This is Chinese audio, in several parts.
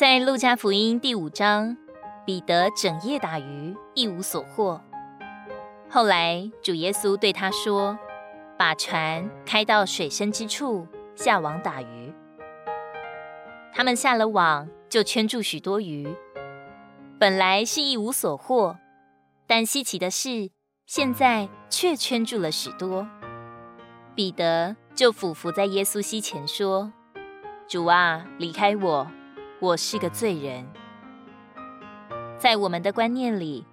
在路加福音第五章，彼得整夜打鱼，一无所获。后来主耶稣对他说：“把船开到水深之处，下网打鱼。”他们下了网，就圈住许多鱼。本来是一无所获，但稀奇的是，现在却圈住了许多。彼得就俯伏在耶稣膝前说：“主啊，离开我。”我是个罪人。在我们的观念里，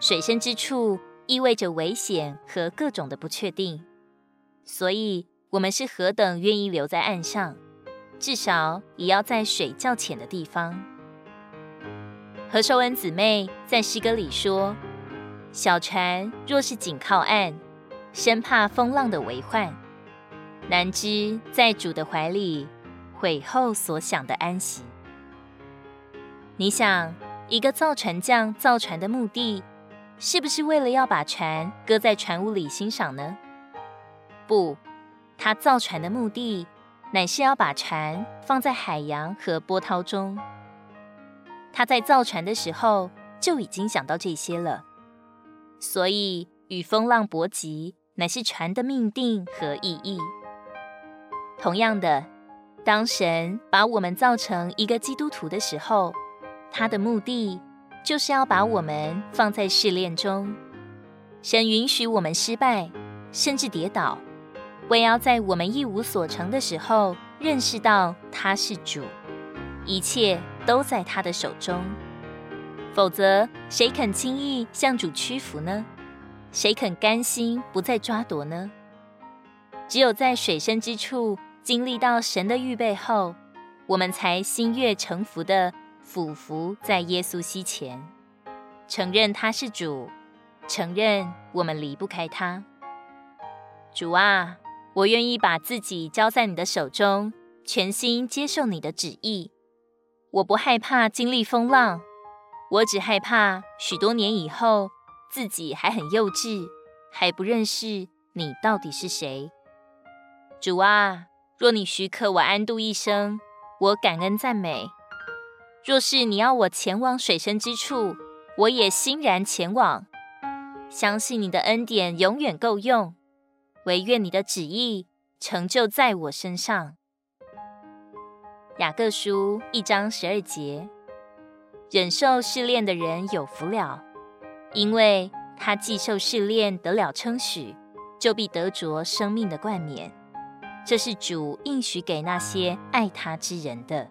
水深之处意味着危险和各种的不确定，所以我们是何等愿意留在岸上，至少也要在水较浅的地方。何寿恩姊妹在诗歌里说：“小船若是紧靠岸，生怕风浪的为患，难知在主的怀里，悔后所享的安息。”你想，一个造船匠造船的目的，是不是为了要把船搁在船坞里欣赏呢？不，他造船的目的，乃是要把船放在海洋和波涛中。他在造船的时候就已经想到这些了，所以与风浪搏击，乃是船的命定和意义。同样的，当神把我们造成一个基督徒的时候，他的目的就是要把我们放在试炼中，神允许我们失败，甚至跌倒，为要在我们一无所成的时候，认识到他是主，一切都在他的手中。否则，谁肯轻易向主屈服呢？谁肯甘心不再抓夺呢？只有在水深之处经历到神的预备后，我们才心悦诚服的。俯伏在耶稣膝前，承认他是主，承认我们离不开他。主啊，我愿意把自己交在你的手中，全心接受你的旨意。我不害怕经历风浪，我只害怕许多年以后自己还很幼稚，还不认识你到底是谁。主啊，若你许可我安度一生，我感恩赞美。若是你要我前往水深之处，我也欣然前往。相信你的恩典永远够用，唯愿你的旨意成就在我身上。雅各书一章十二节：忍受试炼的人有福了，因为他既受试炼得了称许，就必得着生命的冠冕。这是主应许给那些爱他之人的。